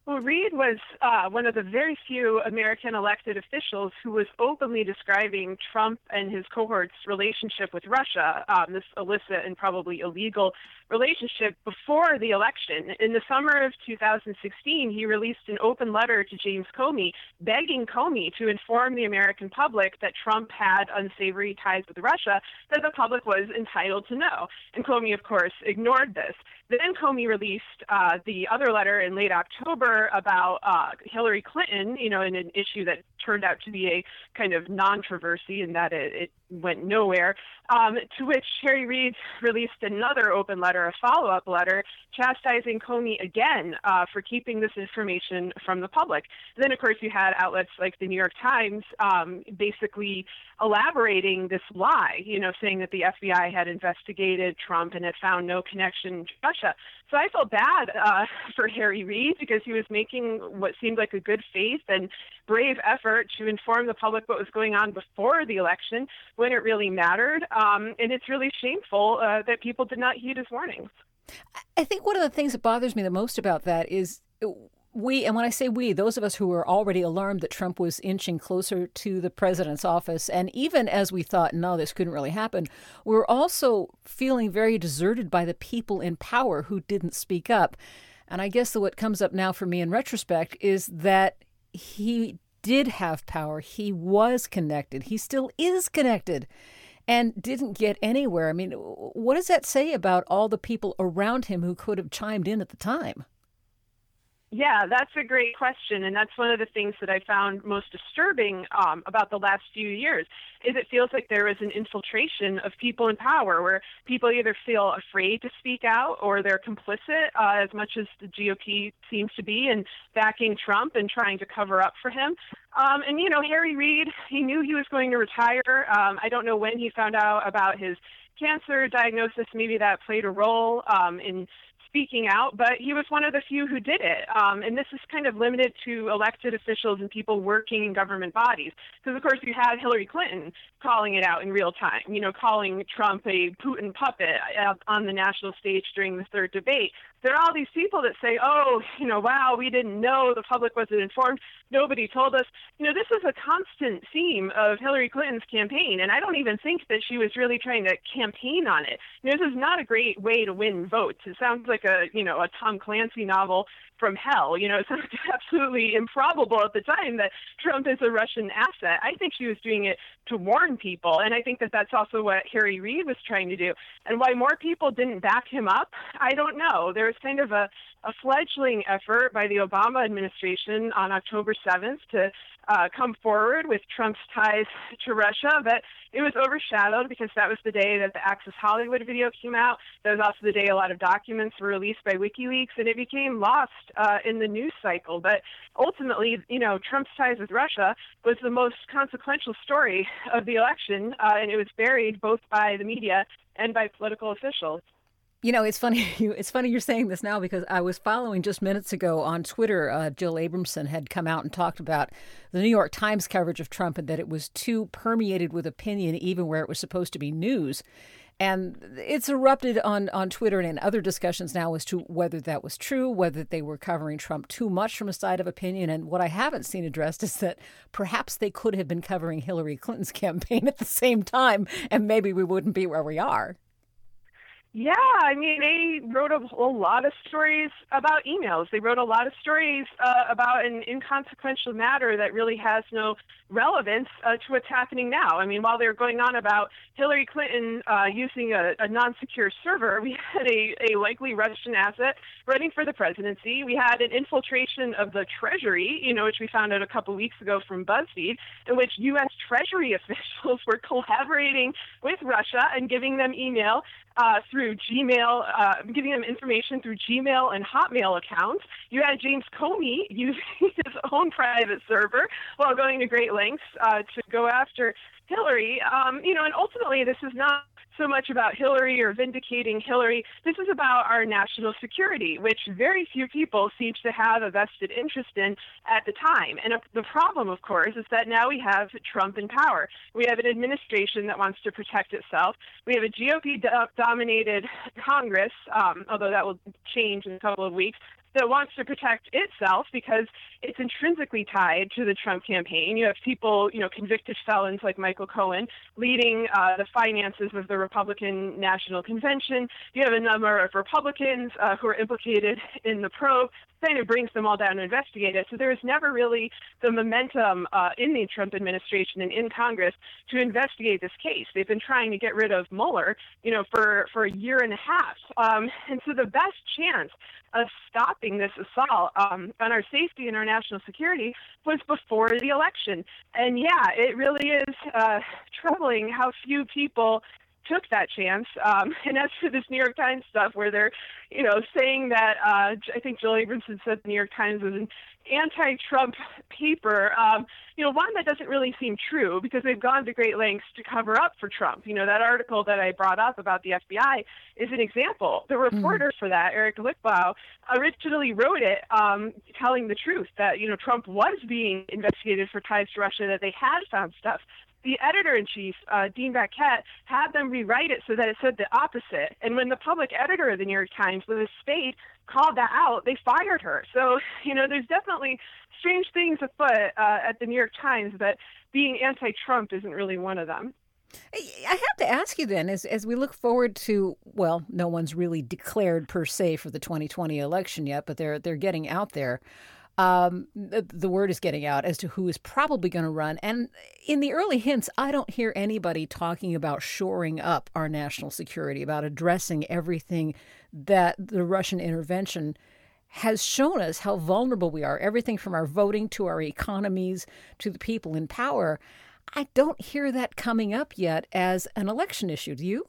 Well, Reid was uh, one of the very few American elected officials who was openly describing Trump and his cohort's relationship with Russia, um, this illicit and probably illegal relationship, before the election. In the summer of 2016, he released an open letter to James Comey begging Comey to inform the American public that Trump had unsavory ties with Russia that the public was entitled to know. And Comey, of course, ignored this. Then Comey released uh, the other letter in late October about uh, Hillary Clinton, you know, in an issue that turned out to be a kind of non-controversy in that it, it went nowhere. Um, to which Harry Reid released another open letter, a follow-up letter, chastising Comey again uh, for keeping this information from the public. And then, of course, you had outlets like the New York Times um, basically elaborating this lie, you know, saying that the FBI had investigated Trump and had found no connection to Russia. So I felt bad uh, <laughs> for Harry Reid because he was making what seemed like a good faith and brave effort to inform the public what was going on before the election when it really mattered. Um, and it's really shameful uh, that people did not heed his warnings. I think one of the things that bothers me the most about that is we, and when I say we, those of us who were already alarmed that Trump was inching closer to the president's office, and even as we thought, no, this couldn't really happen, we were also feeling very deserted by the people in power who didn't speak up. And I guess what comes up now for me in retrospect is that he did have power. He was connected. He still is connected and didn't get anywhere. I mean, what does that say about all the people around him who could have chimed in at the time? Yeah, that's a great question, and that's one of the things that I found most disturbing um, about the last few years. Is it feels like there is an infiltration of people in power, where people either feel afraid to speak out or they're complicit, uh, as much as the GOP seems to be, in backing Trump and trying to cover up for him. Um, and you know, Harry Reid, he knew he was going to retire. Um, I don't know when he found out about his cancer diagnosis. Maybe that played a role um, in speaking out, but he was one of the few who did it. Um, and this is kind of limited to elected officials and people working in government bodies. Because, of course, you had Hillary Clinton calling it out in real time, you know, calling Trump a Putin puppet on the national stage during the third debate there are all these people that say, oh, you know, wow, we didn't know, the public wasn't informed, nobody told us. You know, this is a constant theme of Hillary Clinton's campaign, and I don't even think that she was really trying to campaign on it. You know, this is not a great way to win votes. It sounds like a, you know, a Tom Clancy novel from hell. You know, it sounds <laughs> absolutely improbable at the time that Trump is a Russian asset. I think she was doing it to warn people, and I think that that's also what Harry Reid was trying to do. And why more people didn't back him up, I don't know. There was kind of a, a fledgling effort by the Obama administration on October 7th to uh, come forward with Trump's ties to Russia, but it was overshadowed because that was the day that the Access Hollywood video came out. That was also the day a lot of documents were released by WikiLeaks, and it became lost uh, in the news cycle. But ultimately, you know, Trump's ties with Russia was the most consequential story of the election, uh, and it was buried both by the media and by political officials. You know, it's funny. <laughs> It's funny you're saying this now because I was following just minutes ago on Twitter. Uh, Jill Abramson had come out and talked about the New York Times coverage of Trump and that it was too permeated with opinion, even where it was supposed to be news. And it's erupted on, on Twitter and in other discussions now as to whether that was true, whether they were covering Trump too much from a side of opinion. And what I haven't seen addressed is that perhaps they could have been covering Hillary Clinton's <laughs> campaign at the same time, and maybe we wouldn't be where we are. Yeah, I mean, they wrote a, a lot of stories about emails. They wrote a lot of stories uh, about an inconsequential matter that really has no relevance uh, to what's happening now. I mean, while they were going on about Hillary Clinton uh, using a, a non-secure server, <laughs> we had a, a likely Russian asset running for the presidency. We had an infiltration of the Treasury, you know, which we found out a couple weeks ago from BuzzFeed, in which U.S. Treasury <laughs> officials were collaborating with Russia and giving them email uh, through Gmail, uh, giving them information through Gmail and Hotmail accounts. You had James Comey <laughs> using his own private server while going to great lengths uh, to go after Hillary. Um, you know, and ultimately, this is not so much about Hillary or vindicating Hillary. This is about our national security, which very few people seem to have a vested interest in at the time. And the problem, of course, is that now we have Trump in power. We have an administration that wants to protect itself. We have a GOP dominated Congress, um, although that will change in a couple of weeks that wants to protect itself because it's intrinsically tied to the Trump campaign. You have people, you know, convicted felons like Michael Cohen leading uh, the finances of the Republican National Convention. You have a number of Republicans uh, who are implicated in the probe. Kind of brings them all down to investigate it. So there was never really the momentum uh, in the Trump administration and in Congress to investigate this case. They've been trying to get rid of Mueller, you know, for for a year and a half. Um, and so the best chance of stopping this assault um, on our safety and our national security was before the election. And yeah, it really is uh, troubling how few people took that chance. Um, <laughs> and as for this New York Times stuff, where they're, you know, saying that uh, I think Jill Abramson said the New York Times was an anti-Trump paper, um, you know, one that doesn't really seem true because they've gone to great lengths to cover up for Trump. You know, that article that I brought up about the FBI is an example. The mm-hmm. reporter mm. for that, Eric Lichtblau, originally wrote it um, telling the truth that, you know, Trump was being investigated for ties to Russia, that they had found stuff the editor in chief, uh, Dean Baquet, had them rewrite it so that it said the opposite. And when the public editor of the New York Times, Liz Spayd, called that out, they fired her. So, you know, there's definitely strange things afoot uh, at the New York Times, but being anti Trump isn't really one of them. I have to ask you then, as as we look forward to, well, no one's really declared per se for the 2020 election yet, but they're they're getting out there um, the, the, word is getting out as to who is probably going to run. And in the early hints, I don't hear anybody talking about shoring up our national security, about addressing everything that the Russian intervention has shown us how vulnerable we are. Everything from our voting to our economies to the people in power. I don't hear that coming up yet as an election issue. Do you?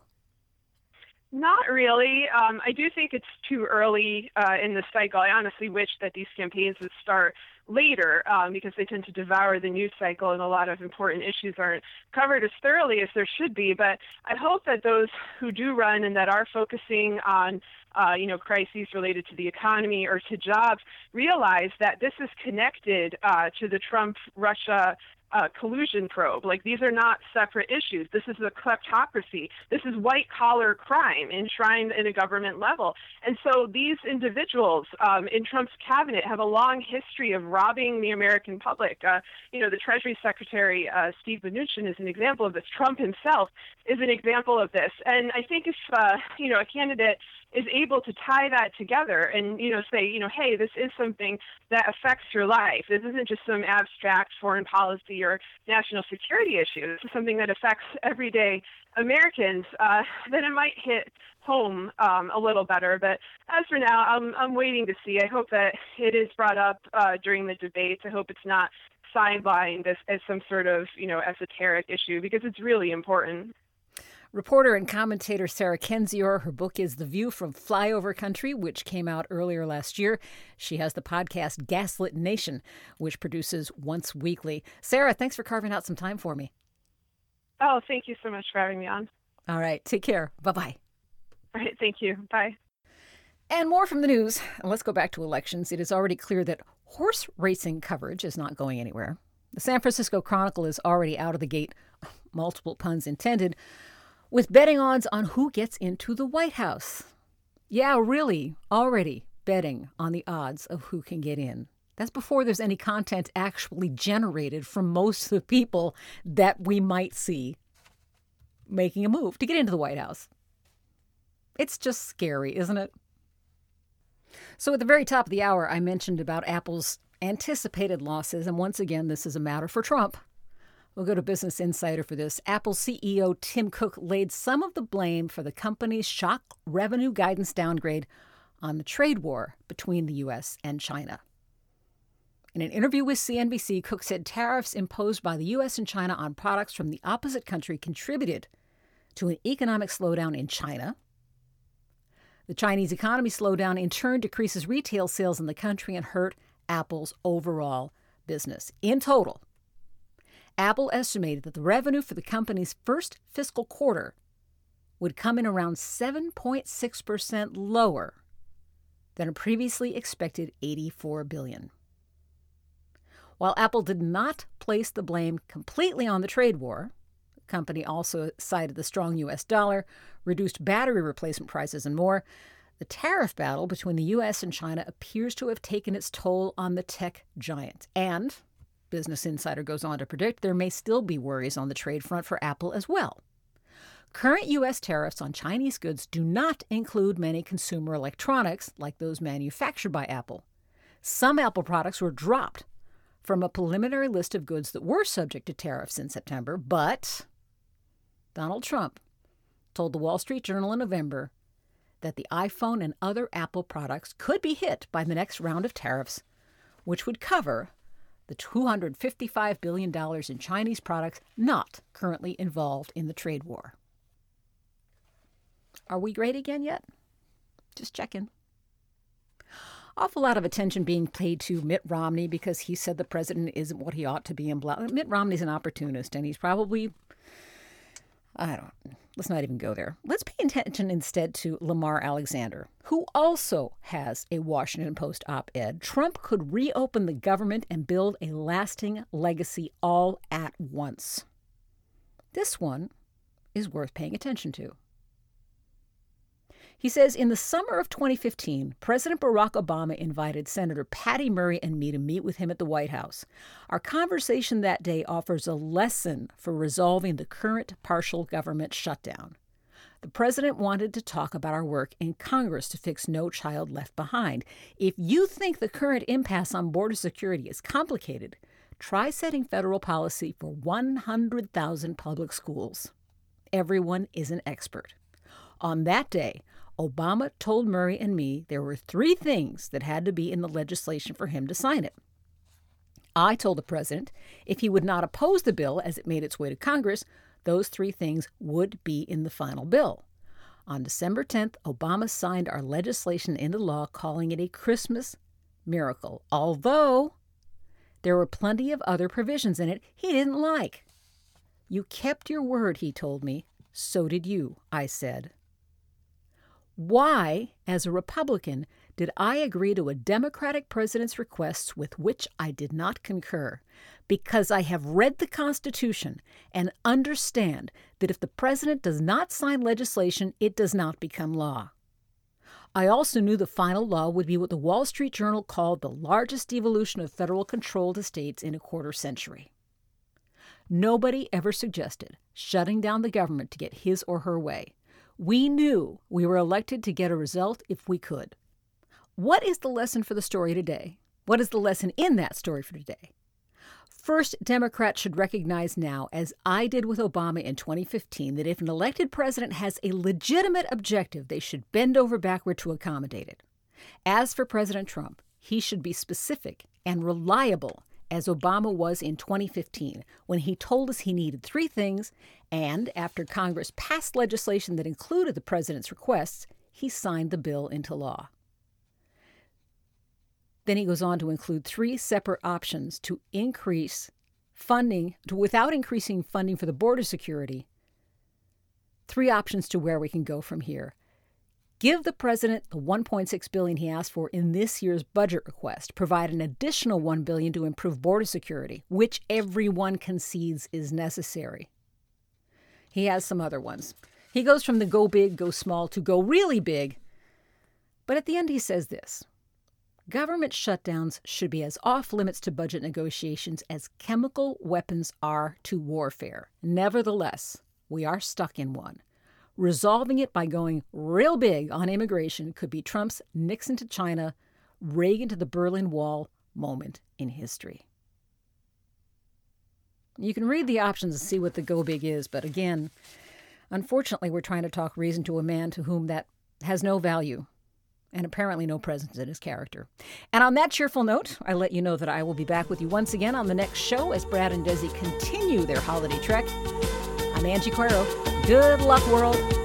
Not really. Um, I do think it's too early uh, in the cycle. I honestly wish that these campaigns would start later um, because they tend to devour the news cycle and a lot of important issues aren't covered as thoroughly as there should be. But I hope that those who do run and that are focusing on uh, you know, crises related to the economy or to jobs, realize that this is connected uh, to the Trump-Russia uh, collusion probe. Like these are not separate issues. This is a kleptocracy. This is white collar crime enshrined in a government level. And so these individuals um, in Trump's cabinet have a long history of robbing the American public. Uh, you know, the Treasury Secretary uh, Steve Mnuchin is an example of this. Trump himself is an example of this. And I think if uh, you know a candidate is able to tie that together and you know say you know hey this is something that affects your life. This isn't just some abstract foreign policy or national security issue. This is something that affects everyday americans uh, then it might hit home um, a little better. But as for now i'm i'm waiting to see. I hope that it is brought up uh, during the debates. I hope it's not sidelined as, as some sort of you know esoteric issue because it's really important Reporter and commentator Sarah Kendzior. Her book is The View from Flyover Country, which came out earlier last year. She has the podcast Gaslit Nation, which produces once weekly. Sarah, thanks for carving out some time for me. Oh, thank you so much for having me on. All right. Take care. Bye bye. All right. Thank you. Bye. And more from the news. Let's go back to elections. It is already clear that horse racing coverage is not going anywhere. The San Francisco Chronicle is already out of the gate, multiple puns intended, with betting odds on who gets into the White House. Yeah, really, already betting on the odds of who can get in. That's before there's any content actually generated from most of the people that we might see making a move to get into the White House. It's just scary, isn't it? So, at the very top of the hour, I mentioned about Apple's anticipated losses, and once again, this is a matter for Trump. We'll go to Business Insider for this. Apple CEO Tim Cook laid some of the blame for the company's shock revenue guidance downgrade on the trade war between the U.S. and China. In an interview with CNBC, Cook said tariffs imposed by the U.S. and China on products from the opposite country contributed to an economic slowdown in China. The Chinese economy slowdown in turn decreases retail sales in the country and hurt Apple's overall business. In total, Apple estimated that the revenue for the company's first fiscal quarter would come in around 7.6% lower than a previously expected 84 billion. While Apple did not place the blame completely on the trade war, the company also cited the strong US dollar, reduced battery replacement prices, and more. The tariff battle between the US and China appears to have taken its toll on the tech giant. And, Business Insider goes on to predict, there may still be worries on the trade front for Apple as well. Current U.S. tariffs on Chinese goods do not include many consumer electronics like those manufactured by Apple. Some Apple products were dropped from a preliminary list of goods that were subject to tariffs in September, but Donald Trump told the Wall Street Journal in November that the iPhone and other Apple products could be hit by the next round of tariffs, which would cover the $255 billion in Chinese products not currently involved in the trade war. Are we great again yet? Just checking. Awful lot of attention being paid to Mitt Romney because he said the president isn't what he ought to be. And blah. Mitt Romney's an opportunist, and he's probably I don't. Let's not even go there. Let's pay attention instead to Lamar Alexander, who also has a Washington Post op ed. Trump could reopen the government and build a lasting legacy all at once. This one is worth paying attention to. He says in the summer of 2015, President Barack Obama invited Senator Patty Murray and me to meet with him at the White House. Our conversation that day offers a lesson for resolving the current partial government shutdown. The president wanted to talk about our work in Congress to fix No Child Left Behind. If you think the current impasse on border security is complicated, try setting federal policy for 100,000 public schools. Everyone is an expert. On that day, Obama told Murray and me there were three things that had to be in the legislation for him to sign it. I told the president if he would not oppose the bill as it made its way to Congress, those three things would be in the final bill. On December 10th, Obama signed our legislation into law, calling it a Christmas miracle, although there were plenty of other provisions in it he didn't like. You kept your word, he told me. So did you, I said. Why, as a Republican, did I agree to a Democratic president's requests with which I did not concur? Because I have read the Constitution and understand that if the president does not sign legislation, it does not become law. I also knew the final law would be what the Wall Street Journal called the largest devolution of federal control to states in a quarter century. Nobody ever suggested shutting down the government to get his or her way. We knew we were elected to get a result if we could. What is the lesson for the story today? What is the lesson in that story for today? First, Democrats should recognize now, as I did with Obama in 2015, that if an elected president has a legitimate objective, they should bend over backward to accommodate it. As for President Trump, he should be specific and reliable as Obama was in 2015 when he told us he needed three things, and after Congress passed legislation that included the president's requests, he signed the bill into law. Then he goes on to include three separate options to increase funding, to, without increasing funding for the border security. Three options to where we can go from here. Give the president the 1.6 billion he asked for in this year's budget request. Provide an additional 1 billion to improve border security, which everyone concedes is necessary. He has some other ones. He goes from the go big, go small to go really big. But at the end he says this. Government shutdowns should be as off limits to budget negotiations as chemical weapons are to warfare. Nevertheless, we are stuck in one. Resolving it by going real big on immigration could be Trump's Nixon to China, Reagan to the Berlin Wall moment in history. You can read the options and see what the go big is, but again, unfortunately, we're trying to talk reason to a man to whom that has no value and apparently no presence in his character. And on that cheerful note, I let you know that I will be back with you once again on the next show as Brad and Desi continue their holiday trek. I'm Angie Coiro. Good luck, world.